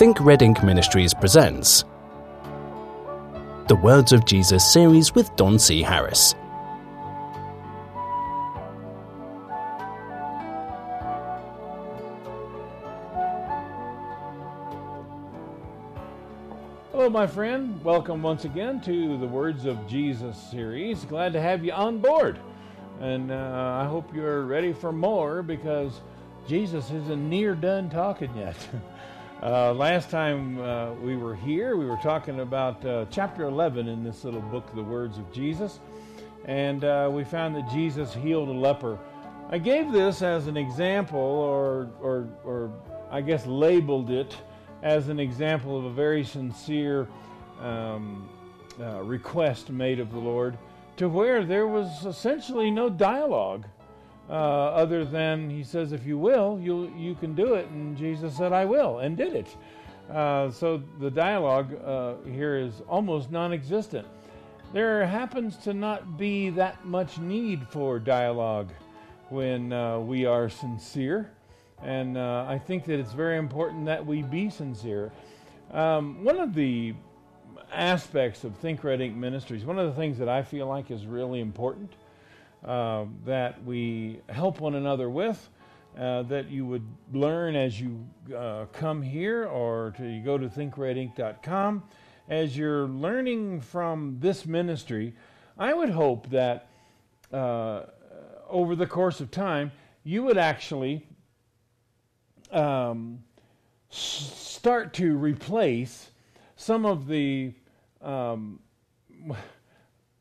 Think Red Ink Ministries presents the Words of Jesus series with Don C. Harris. Hello, my friend. Welcome once again to the Words of Jesus series. Glad to have you on board. And uh, I hope you're ready for more because Jesus isn't near done talking yet. uh, last time uh, we were here, we were talking about uh, chapter 11 in this little book, The Words of Jesus. And uh, we found that Jesus healed a leper. I gave this as an example, or, or, or I guess labeled it as an example of a very sincere um, uh, request made of the Lord, to where there was essentially no dialogue uh, other than He says, "If you will, you you can do it," and Jesus said, "I will," and did it. Uh, so the dialogue uh, here is almost non-existent. There happens to not be that much need for dialogue when uh, we are sincere. And uh, I think that it's very important that we be sincere. Um, one of the aspects of Think Red Ink Ministries, one of the things that I feel like is really important uh, that we help one another with, uh, that you would learn as you uh, come here or to you go to thinkredink.com. As you're learning from this ministry, I would hope that uh, over the course of time, you would actually um, start to replace some of the um,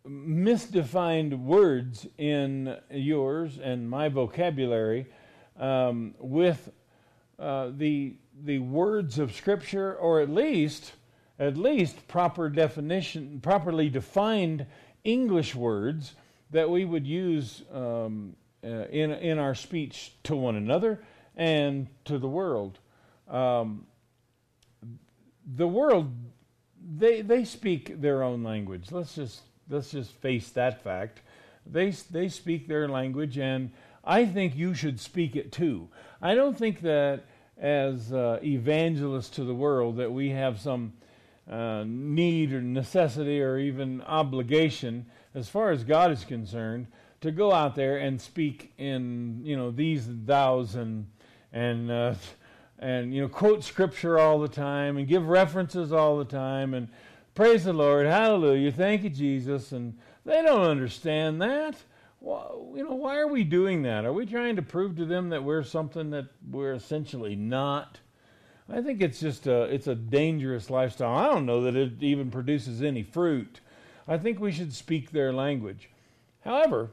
misdefined words in yours and my vocabulary um, with uh, the the words of Scripture, or at least at least proper definition, properly defined English words that we would use um, uh, in in our speech to one another and to the world. Um, the world, they they speak their own language. Let's just let's just face that fact. They they speak their language, and I think you should speak it too. I don't think that as uh, evangelists to the world that we have some uh, need or necessity or even obligation, as far as God is concerned, to go out there and speak in you know these thous and and uh, and you know quote scripture all the time and give references all the time and praise the Lord, hallelujah, thank you Jesus, and they don't understand that. Well, you know why are we doing that? Are we trying to prove to them that we're something that we're essentially not? I think it's just a it's a dangerous lifestyle. I don't know that it even produces any fruit. I think we should speak their language. However,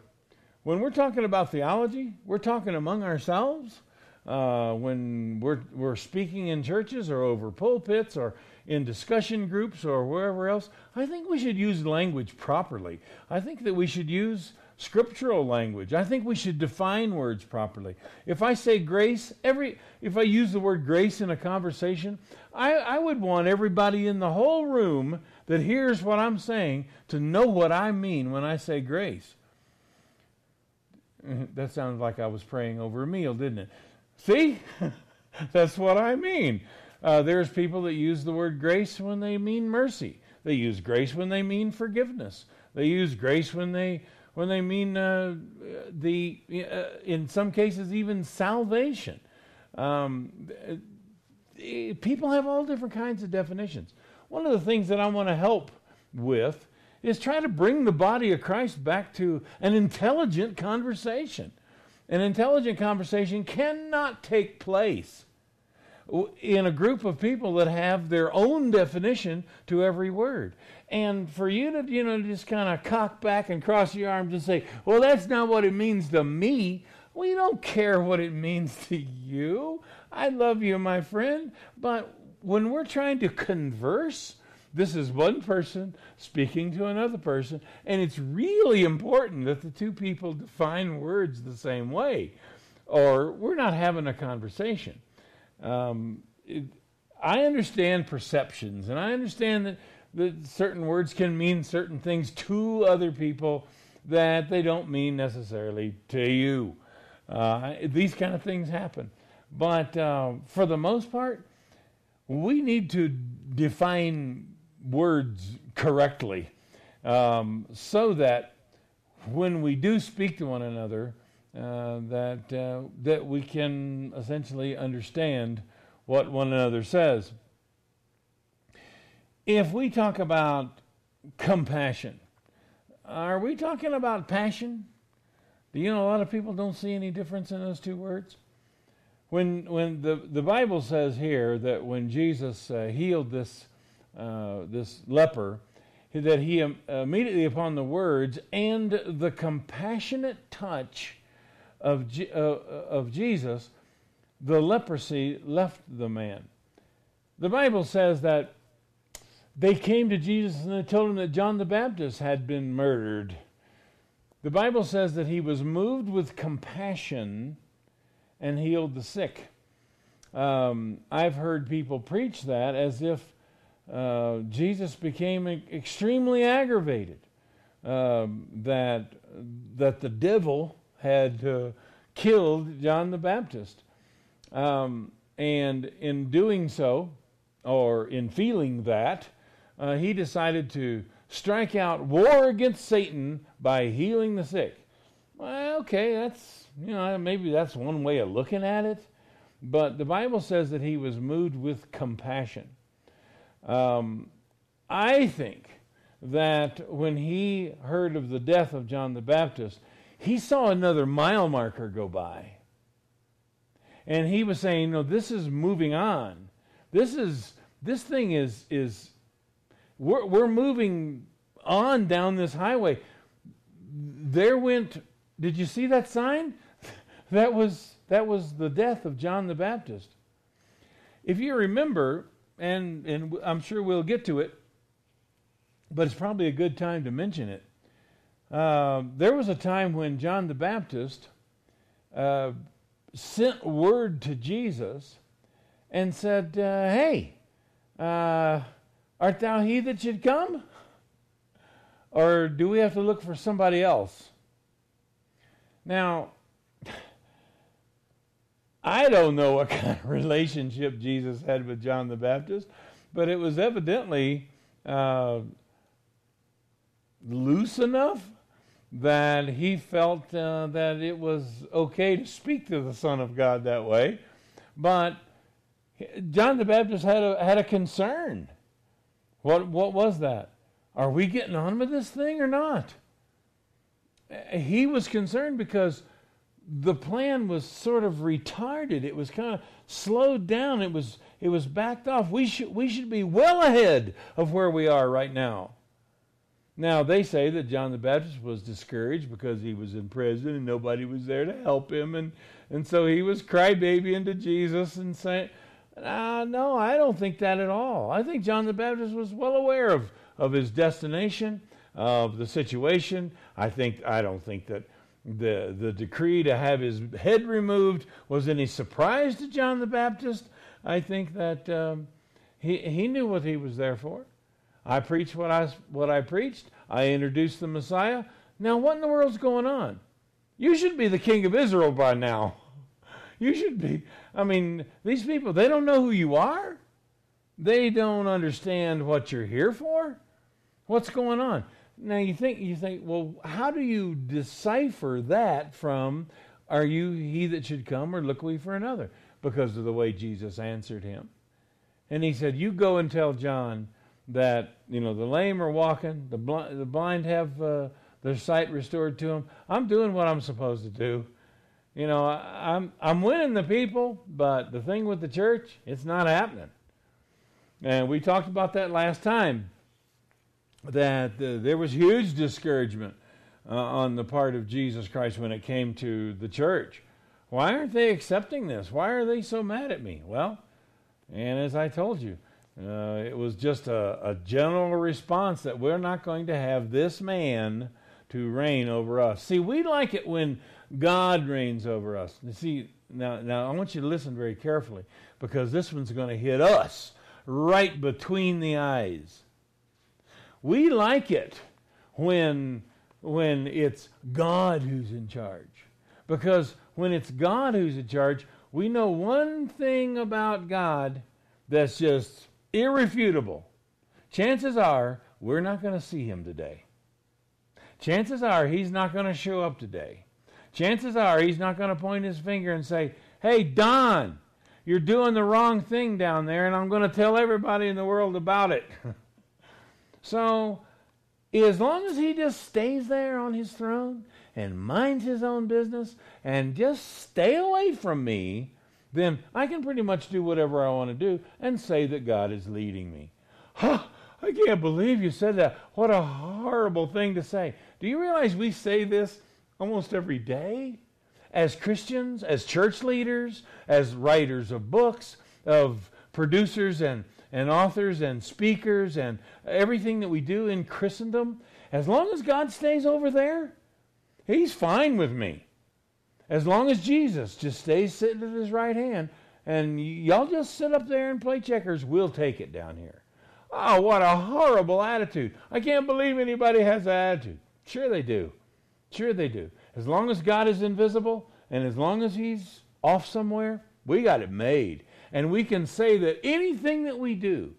when we're talking about theology, we're talking among ourselves uh, when we're, we're speaking in churches or over pulpits or in discussion groups or wherever else, I think we should use language properly. I think that we should use scriptural language. I think we should define words properly. If I say grace, every if I use the word grace in a conversation, I, I would want everybody in the whole room that hears what I'm saying to know what I mean when I say grace. That sounds like I was praying over a meal, didn't it? See? That's what I mean. Uh, there's people that use the word grace when they mean mercy. They use grace when they mean forgiveness. They use grace when they when they mean uh, the uh, in some cases even salvation. Um, people have all different kinds of definitions. One of the things that I want to help with is try to bring the body of Christ back to an intelligent conversation. An intelligent conversation cannot take place in a group of people that have their own definition to every word. And for you to, you know, just kind of cock back and cross your arms and say, well, that's not what it means to me. We don't care what it means to you. I love you, my friend. But when we're trying to converse, this is one person speaking to another person, and it's really important that the two people define words the same way, or we're not having a conversation. Um, it, I understand perceptions, and I understand that, that certain words can mean certain things to other people that they don't mean necessarily to you. Uh, these kind of things happen. But uh, for the most part, we need to define words correctly um, so that when we do speak to one another, uh, that uh, that we can essentially understand what one another says. If we talk about compassion, are we talking about passion? Do you know a lot of people don't see any difference in those two words? When when the the Bible says here that when Jesus uh, healed this uh, this leper, that he um, immediately upon the words and the compassionate touch of uh, of Jesus, the leprosy left the man. The Bible says that they came to Jesus and they told him that John the Baptist had been murdered. The Bible says that he was moved with compassion and healed the sick. Um, I've heard people preach that as if uh, Jesus became extremely aggravated um, that that the devil had uh, killed John the Baptist, um, and in doing so, or in feeling that, uh, he decided to strike out war against Satan by healing the sick. Well, okay, that's you know maybe that's one way of looking at it, but the Bible says that he was moved with compassion. Um, I think that when he heard of the death of John the Baptist, he saw another mile marker go by. And he was saying, no, this is moving on. This is this thing is is we're, we're moving on down this highway. There went did you see that sign? That was that was the death of John the Baptist. If you remember, and, and I'm sure we'll get to it, but it's probably a good time to mention it. Uh, there was a time when John the Baptist uh, sent word to Jesus and said, uh, Hey, uh, art thou he that should come? Or do we have to look for somebody else? Now, I don't know what kind of relationship Jesus had with John the Baptist, but it was evidently uh, loose enough that he felt uh, that it was okay to speak to the Son of God that way. But John the Baptist had a, had a concern. What, what was that? Are we getting on with this thing or not? He was concerned because the plan was sort of retarded. It was kind of slowed down. It was it was backed off. We should we should be well ahead of where we are right now. Now they say that John the Baptist was discouraged because he was in prison and nobody was there to help him, and and so he was crybabying to Jesus and saying, uh, "No, I don't think that at all. I think John the Baptist was well aware of of his destination, of the situation. I think I don't think that." the, the decree to have his head removed was any surprise to John the Baptist. I think that um, he, he knew what he was there for. I preached what I, what I preached. I introduced the Messiah. Now, what in the world's going on? You should be the king of Israel by now. You should be. I mean, these people, they don't know who you are. They don't understand what you're here for. What's going on? Now you think you think, well, how do you decipher that from are you he that should come or look we for another? Because of the way Jesus answered him. And he said, You go and tell John that, you know, the lame are walking, the blind, the blind have uh, their sight restored to them. I'm doing what I'm supposed to do. You know, I, I'm I'm winning the people, but the thing with the church, it's not happening. And we talked about that last time that uh, there was huge discouragement uh, on the part of Jesus Christ when it came to the church. Why aren't they accepting this? Why are they so mad at me? Well, and as I told you, uh, it was just a, a, general response that we're not going to have this man to reign over us. See, we like it when God reigns over us. You see, now, now I want you to listen very carefully because this one's going to hit us right between the eyes. We like it when, when it's God who's in charge. Because when it's God who's in charge, we know one thing about God that's just irrefutable, chances are we're not going to see him today. Chances are he's not going to show up today. Chances are he's not going to point his finger and say, Hey, Don, you're doing the wrong thing down there, and I'm going to tell everybody in the world about it. so, as long as he just stays there on his throne and minds his own business and just stay away from me, then I can pretty much do whatever I want to do and say that God is leading me. Huh, I can't believe you said that. What a horrible thing to say. Do you realize we say this almost every day? As Christians, as church leaders, as writers of books, of producers and, and authors and speakers and everything that we do in Christendom, as long as God stays over there, He's fine with me. As long as Jesus just stays sitting at His right hand, and y'all just sit up there and play checkers, we'll take it down here. Oh, what a horrible attitude. I can't believe anybody has that attitude. Sure, they do. Sure, they do. As long as God is invisible and as long as He's off somewhere, we got it made. And we can say that anything that we do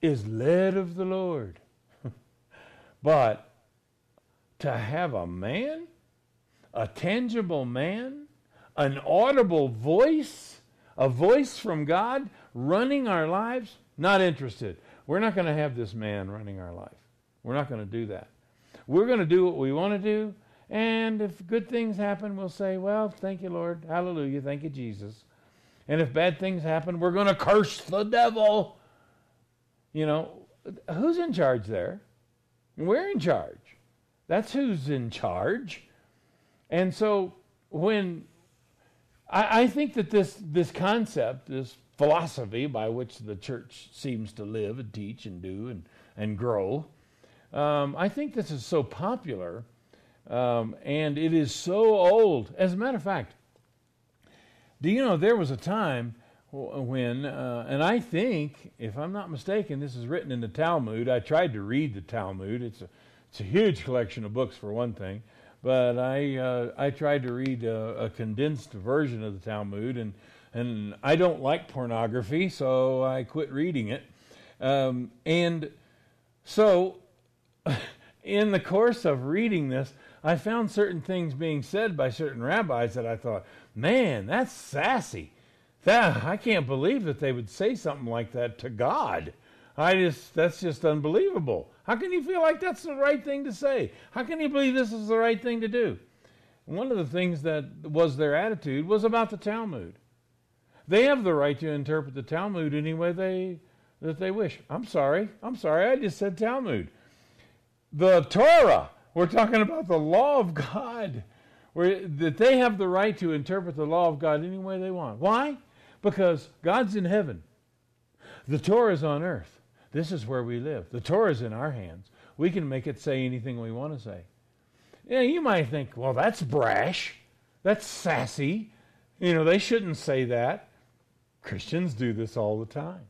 is led of the Lord. but to have a man, a tangible man, an audible voice, a voice from God running our lives, not interested. We're not going to have this man running our life. We're not going to do that. We're going to do what we want to do, and if good things happen, we'll say, Well, thank you, Lord. Hallelujah. Thank you, Jesus. And if bad things happen, we're going to curse the devil. You know, who's in charge there? We're in charge. That's who's in charge. And so when I, I think that this this concept, this philosophy by which the church seems to live and teach and do and, and grow, um, I think this is so popular um, and it is so old. As a matter of fact, do you know there was a time when, uh, and I think, if I'm not mistaken, this is written in the Talmud. I tried to read the Talmud. It's a, it's a huge collection of books, for one thing. But I, uh, I tried to read a, a, condensed version of the Talmud, and, and I don't like pornography, so I quit reading it. Um, and so, in the course of reading this, I found certain things being said by certain rabbis that I thought, man, that's sassy. That, I can't believe that they would say something like that to God. I just that's just unbelievable. How can you feel like that's the right thing to say? How can you believe this is the right thing to do? One of the things that was their attitude was about the Talmud. They have the right to interpret the Talmud any way they that they wish. I'm sorry. I'm sorry. I just said Talmud. The Torah we're talking about the law of God, where, that they have the right to interpret the law of God any way they want. Why? Because God's in heaven. The Torah is on earth. This is where we live. The Torah is in our hands. We can make it say anything we want to say. Yeah, you might think, well, that's brash. That's sassy. You know, they shouldn't say that. Christians do this all the time.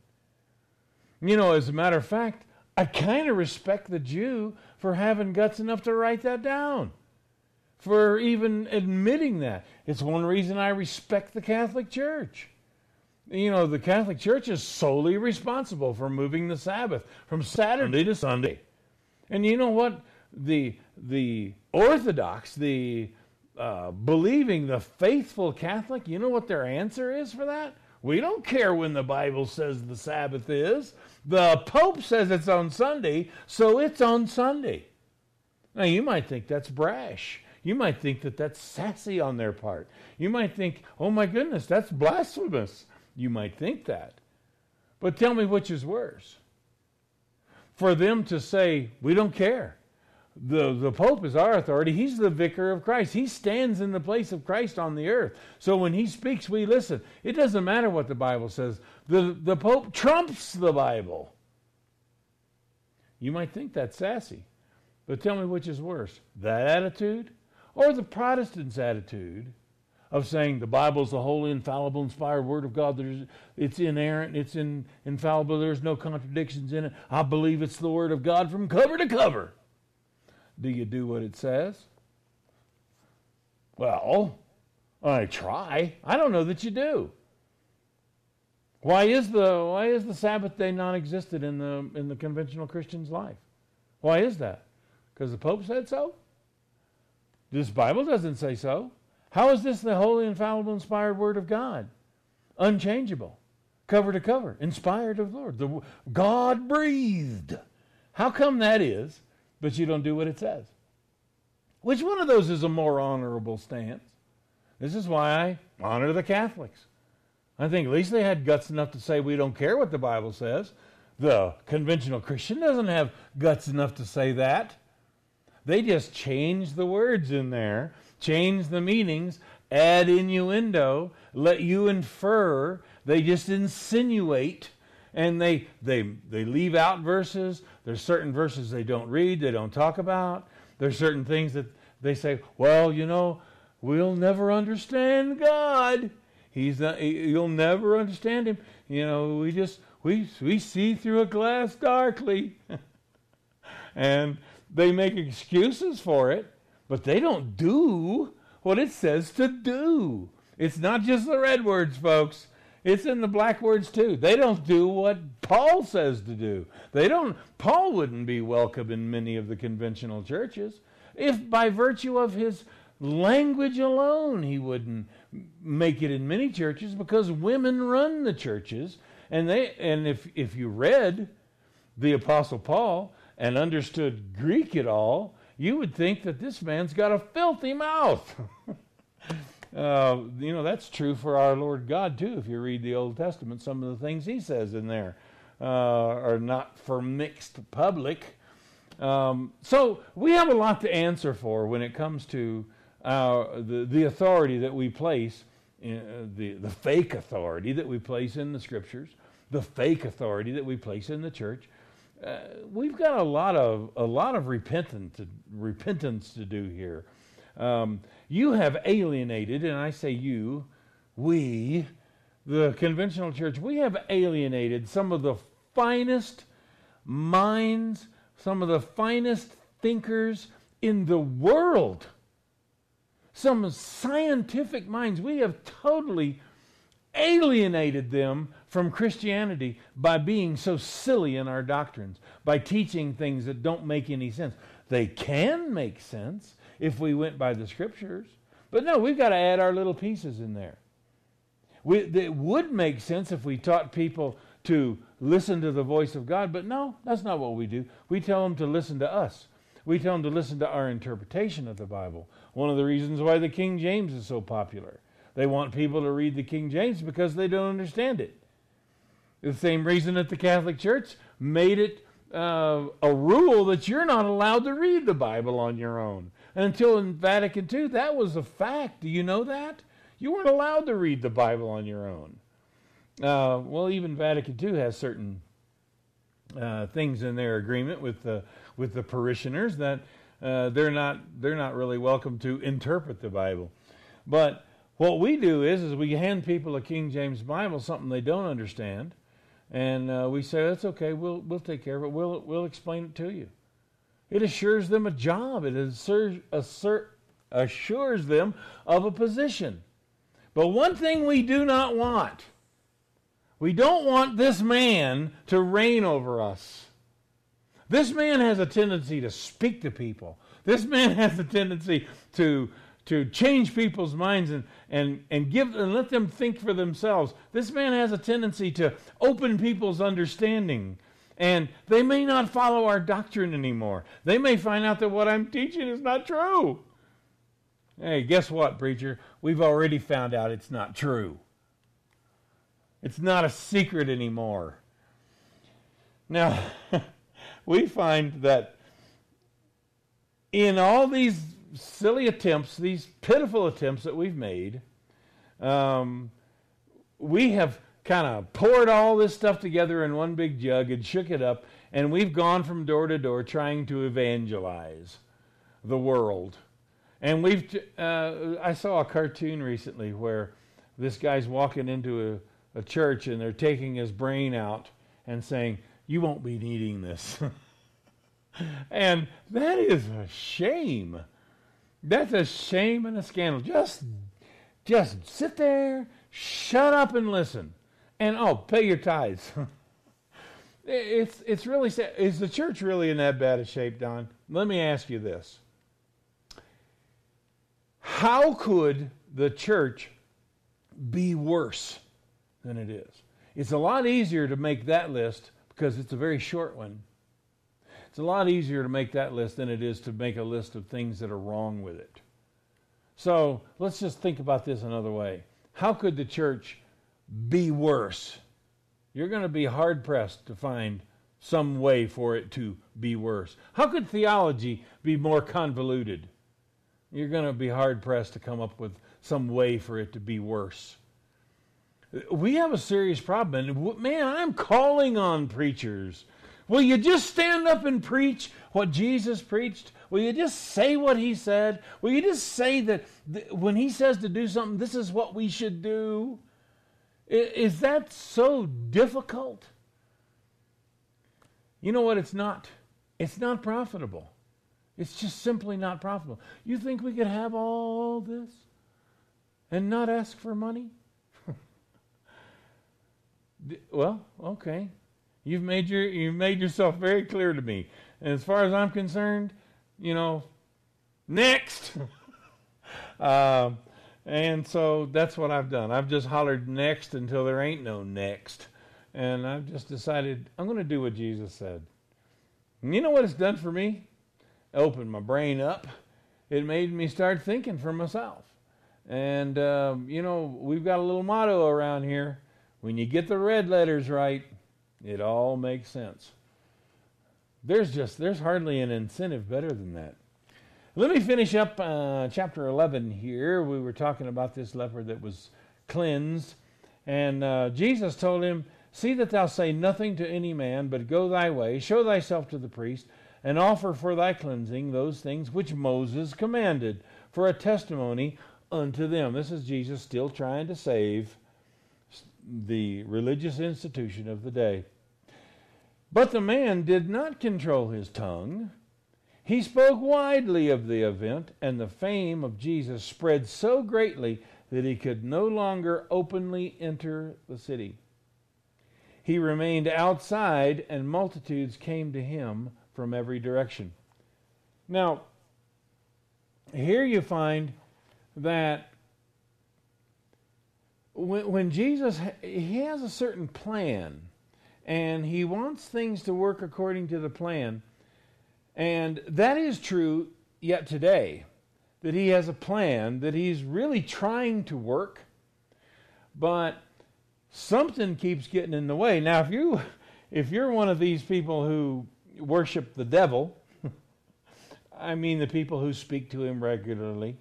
You know, as a matter of fact, I kind of respect the Jew for having guts enough to write that down, for even admitting that. It's one reason I respect the Catholic Church. You know, the Catholic Church is solely responsible for moving the Sabbath from Saturday to Sunday. And you know what? The, the Orthodox, the uh, believing, the faithful Catholic, you know what their answer is for that? We don't care when the Bible says the Sabbath is. The Pope says it's on Sunday, so it's on Sunday. Now, you might think that's brash. You might think that that's sassy on their part. You might think, oh my goodness, that's blasphemous. You might think that. But tell me which is worse. For them to say, we don't care the, the Pope is our authority. He's the vicar of Christ. He stands in the place of Christ on the earth. So when he speaks, we listen. It doesn't matter what the Bible says. The, the Pope trumps the Bible. You might think that's sassy, but tell me which is worse that attitude or the Protestant's attitude of saying the Bible's the holy, infallible, inspired Word of God. There's, it's inerrant, it's in, infallible, there's no contradictions in it. I believe it's the Word of God from cover to cover. Do you do what it says? Well, I try. I don't know that you do. Why is the why is the Sabbath day non-existent in the in the conventional Christian's life? Why is that? Because the Pope said so? This Bible doesn't say so. How is this the holy, infallible, inspired Word of God? Unchangeable, cover to cover, inspired of the Lord. The God breathed. How come that is, but you don't do what it says? Which one of those is a more honorable stance? This is why I honor the Catholics. I think at least they had guts enough to say we don't care what the Bible says. The conventional Christian doesn't have guts enough to say that. They just change the words in there, change the meanings, add innuendo, let you infer. They just insinuate and they they they leave out verses. There's certain verses they don't read, they don't talk about. There's certain things that they say, well, you know, we'll never understand God. He's not, you'll never understand him. You know, we just we we see through a glass darkly. and they make excuses for it, but they don't do what it says to do. It's not just the red words, folks. It's in the black words too. They don't do what Paul says to do. They don't Paul wouldn't be welcome in many of the conventional churches if by virtue of his language alone he wouldn't make it in many churches because women run the churches and they and if if you read the apostle Paul and understood Greek at all, you would think that this man's got a filthy mouth. uh, you know, that's true for our Lord God, too. If you read the Old Testament, some of the things he says in there uh, are not for mixed public. Um, so we have a lot to answer for when it comes to our, the, the authority that we place, in, uh, the, the fake authority that we place in the scriptures, the fake authority that we place in the church, uh, we've got a lot of a lot of repentance to, repentance to do here. Um, you have alienated, and I say you, we, the conventional church, we have alienated some of the finest minds, some of the finest thinkers in the world. Some scientific minds. We have totally alienated them from Christianity by being so silly in our doctrines, by teaching things that don't make any sense. They can make sense if we went by the scriptures, but no, we've got to add our little pieces in there. We, it would make sense if we taught people to listen to the voice of God, but no, that's not what we do. We tell them to listen to us. We tell them to listen to our interpretation of the Bible. One of the reasons why the King James is so popular. They want people to read the King James because they don't understand it. The same reason that the Catholic Church made it uh, a rule that you're not allowed to read the Bible on your own. And until in Vatican II, that was a fact. Do you know that? You weren't allowed to read the Bible on your own. Uh, well, even Vatican II has certain uh, things in their agreement with the with the parishioners that uh, they're not they're not really welcome to interpret the Bible. But what we do is is we hand people a King James Bible, something they don't understand, and uh, we say, that's okay, we'll, we'll take care of it, we'll, we'll explain it to you. It assures them a job, it assert, assures them of a position. But one thing we do not want we don't want this man to reign over us. This man has a tendency to speak to people. This man has a tendency to to change people's minds and, and, and give and let them think for themselves. This man has a tendency to open people's understanding. And they may not follow our doctrine anymore. They may find out that what I'm teaching is not true. Hey, guess what, preacher? We've already found out it's not true. It's not a secret anymore. Now, we find that in all these silly attempts, these pitiful attempts that we've made, um, we have kind of poured all this stuff together in one big jug and shook it up, and we've gone from door to door trying to evangelize the world. And we've, uh, I saw a cartoon recently where this guy's walking into a, a church and they're taking his brain out and saying, You won't be needing this. and that is a shame. That's a shame and a scandal. Just, just sit there, shut up and listen. And oh, pay your tithes. it's it's really sad. Is the church really in that bad a shape, Don? Let me ask you this. How could the church be worse than it is? It's a lot easier to make that list because it's a very short one. It's a lot easier to make that list than it is to make a list of things that are wrong with it. So let's just think about this another way. How could the church be worse? You're going to be hard pressed to find some way for it to be worse. How could theology be more convoluted? You're going to be hard pressed to come up with some way for it to be worse. We have a serious problem. And man, I'm calling on preachers. Will you just stand up and preach what Jesus preached? Will you just say what he said? Will you just say that th- when he says to do something, this is what we should do? Is that so difficult? You know what? It's not. It's not profitable. It's just simply not profitable. You think we could have all this and not ask for money? well, okay. You've made your you've made yourself very clear to me. And as far as I'm concerned, you know, next. um, and so that's what I've done. I've just hollered next until there ain't no next. And I've just decided I'm going to do what Jesus said. And you know what it's done for me? opened my brain up. It made me start thinking for myself. And, um, you know, we've got a little motto around here when you get the red letters right, it all makes sense. There's just, there's hardly an incentive better than that. Let me finish up uh, chapter 11 here. We were talking about this leper that was cleansed. And uh, Jesus told him, See that thou say nothing to any man, but go thy way, show thyself to the priest, and offer for thy cleansing those things which Moses commanded, for a testimony unto them. This is Jesus still trying to save the religious institution of the day. But the man did not control his tongue he spoke widely of the event, and the fame of Jesus spread so greatly that he could no longer openly enter the city. He remained outside, and multitudes came to him from every direction. Now, here you find that when, when Jesus he has a certain plan and he wants things to work according to the plan and that is true yet today, that he has a plan, that he's really trying to work, but something keeps getting in the way. Now, if you if you're one of these people who worship the devil, I mean the people who speak to him regularly,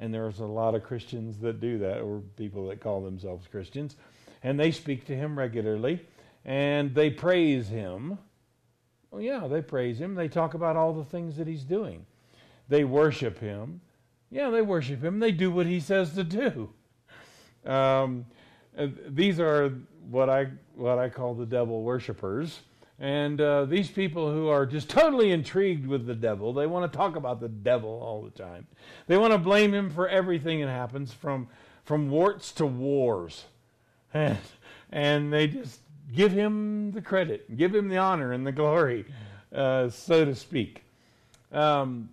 and there's a lot of Christians that do that, or people that call themselves Christians, and they speak to him regularly, and they praise him well, yeah, they praise him. They talk about all the things that he's doing. They worship him. Yeah, they worship him. They do what he says to do. Um, uh, these are what I what I call the devil worshippers. And uh, these people who are just totally intrigued with the devil, they want to talk about the devil all the time. They want to blame him for everything that happens, from from warts to wars, and and they just give him the credit, give him the honor and the glory, uh, so to speak. Um,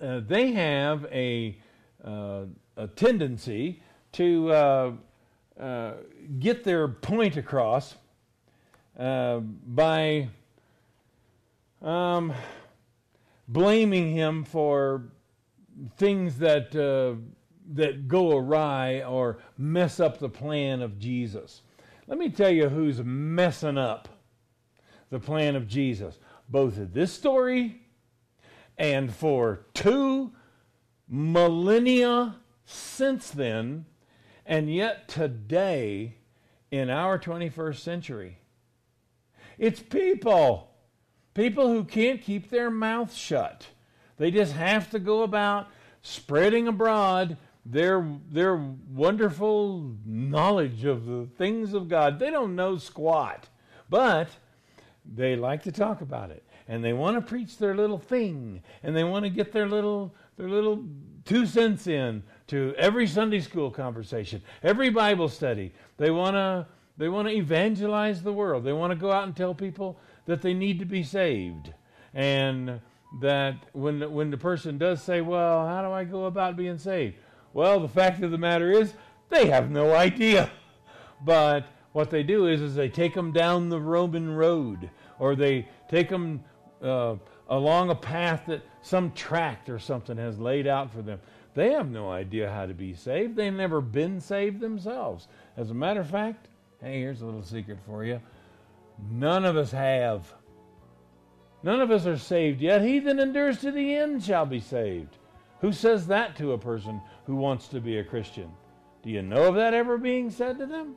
uh, they have a, uh, a tendency to uh, uh, get their point across uh, by um, blaming him for things that that go awry or mess up the plan of Jesus. Let me tell you who's messing up the plan of Jesus, both in this story and for two millennia since then, and yet today in our 21st century. It's people. People who can't keep their mouth shut. They just have to go about spreading abroad their their wonderful knowledge of the things of God. They don't know squat, but they like to talk about it, and they want to preach their little thing, and they want to get their little their little two cents in to every Sunday school conversation, every Bible study. They want to They want to evangelize the world. They want to go out and tell people that they need to be saved. And that when the, when the person does say, "Well, how do I go about being saved?" Well, the fact of the matter is, they have no idea. But what they do is, is they take them down the Roman road, or they take them uh, along a path that some tract or something has laid out for them. They have no idea how to be saved. They've never been saved themselves. As a matter of fact, hey, here's a little secret for you. None of us have. None of us are saved yet. He that endures to the end shall be saved. Who says that to a person who wants to be a Christian? Do you know of that ever being said to them?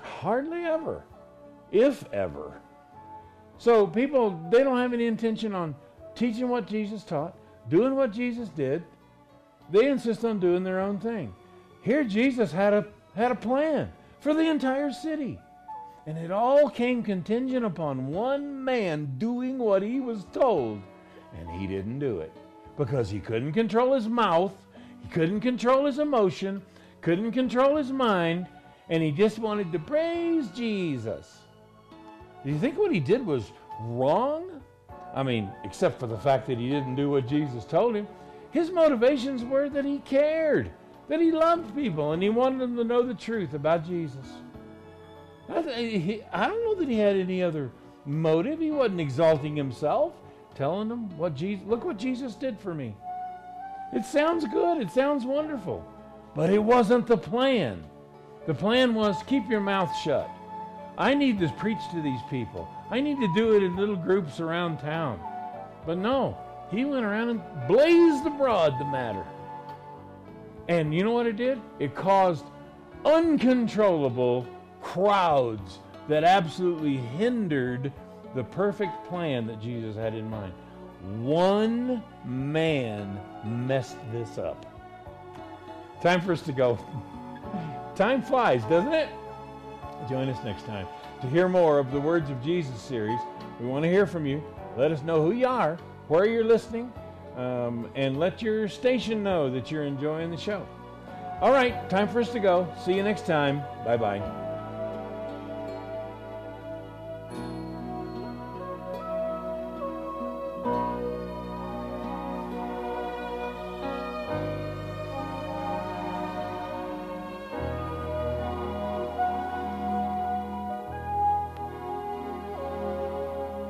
Hardly ever, if ever. So people, they don't have any intention on teaching what Jesus taught, doing what Jesus did. They insist on doing their own thing. Here Jesus had a had a plan for the entire city. And it all came contingent upon one man doing what he was told. And he didn't do it because he couldn't control his mouth, he couldn't control his emotion, couldn't control his mind, and he just wanted to praise Jesus. Do you think what he did was wrong? I mean, except for the fact that he didn't do what Jesus told him. His motivations were that he cared, that he loved people, and he wanted them to know the truth about Jesus. I, don't know that he had any other motive. He wasn't exalting himself, telling them what Jesus, look what Jesus did for me. It sounds good, it sounds wonderful, but it wasn't the plan. The plan was keep your mouth shut. I need to preach to these people. I need to do it in little groups around town. But no, he went around and blazed abroad the matter. And you know what it did? It caused uncontrollable crowds that absolutely hindered the perfect plan that Jesus had in mind. One man messed this up. Time for us to go. Time flies, doesn't it? Join us next time to hear more of the Words of Jesus series. We want to hear from you. Let us know who you are, where you're listening, um, and let your station know that you're enjoying the show. All right, time for us to go. See you next time. Bye bye.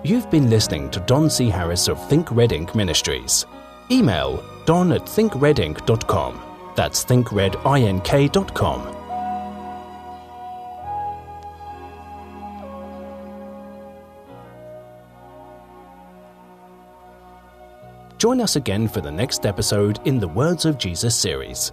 You've been listening to Don C. Harris of Think Red Ink Ministries. Email don at thinkredink.com. That's thinkredink.com. Join us again for the next episode in the Words of Jesus series.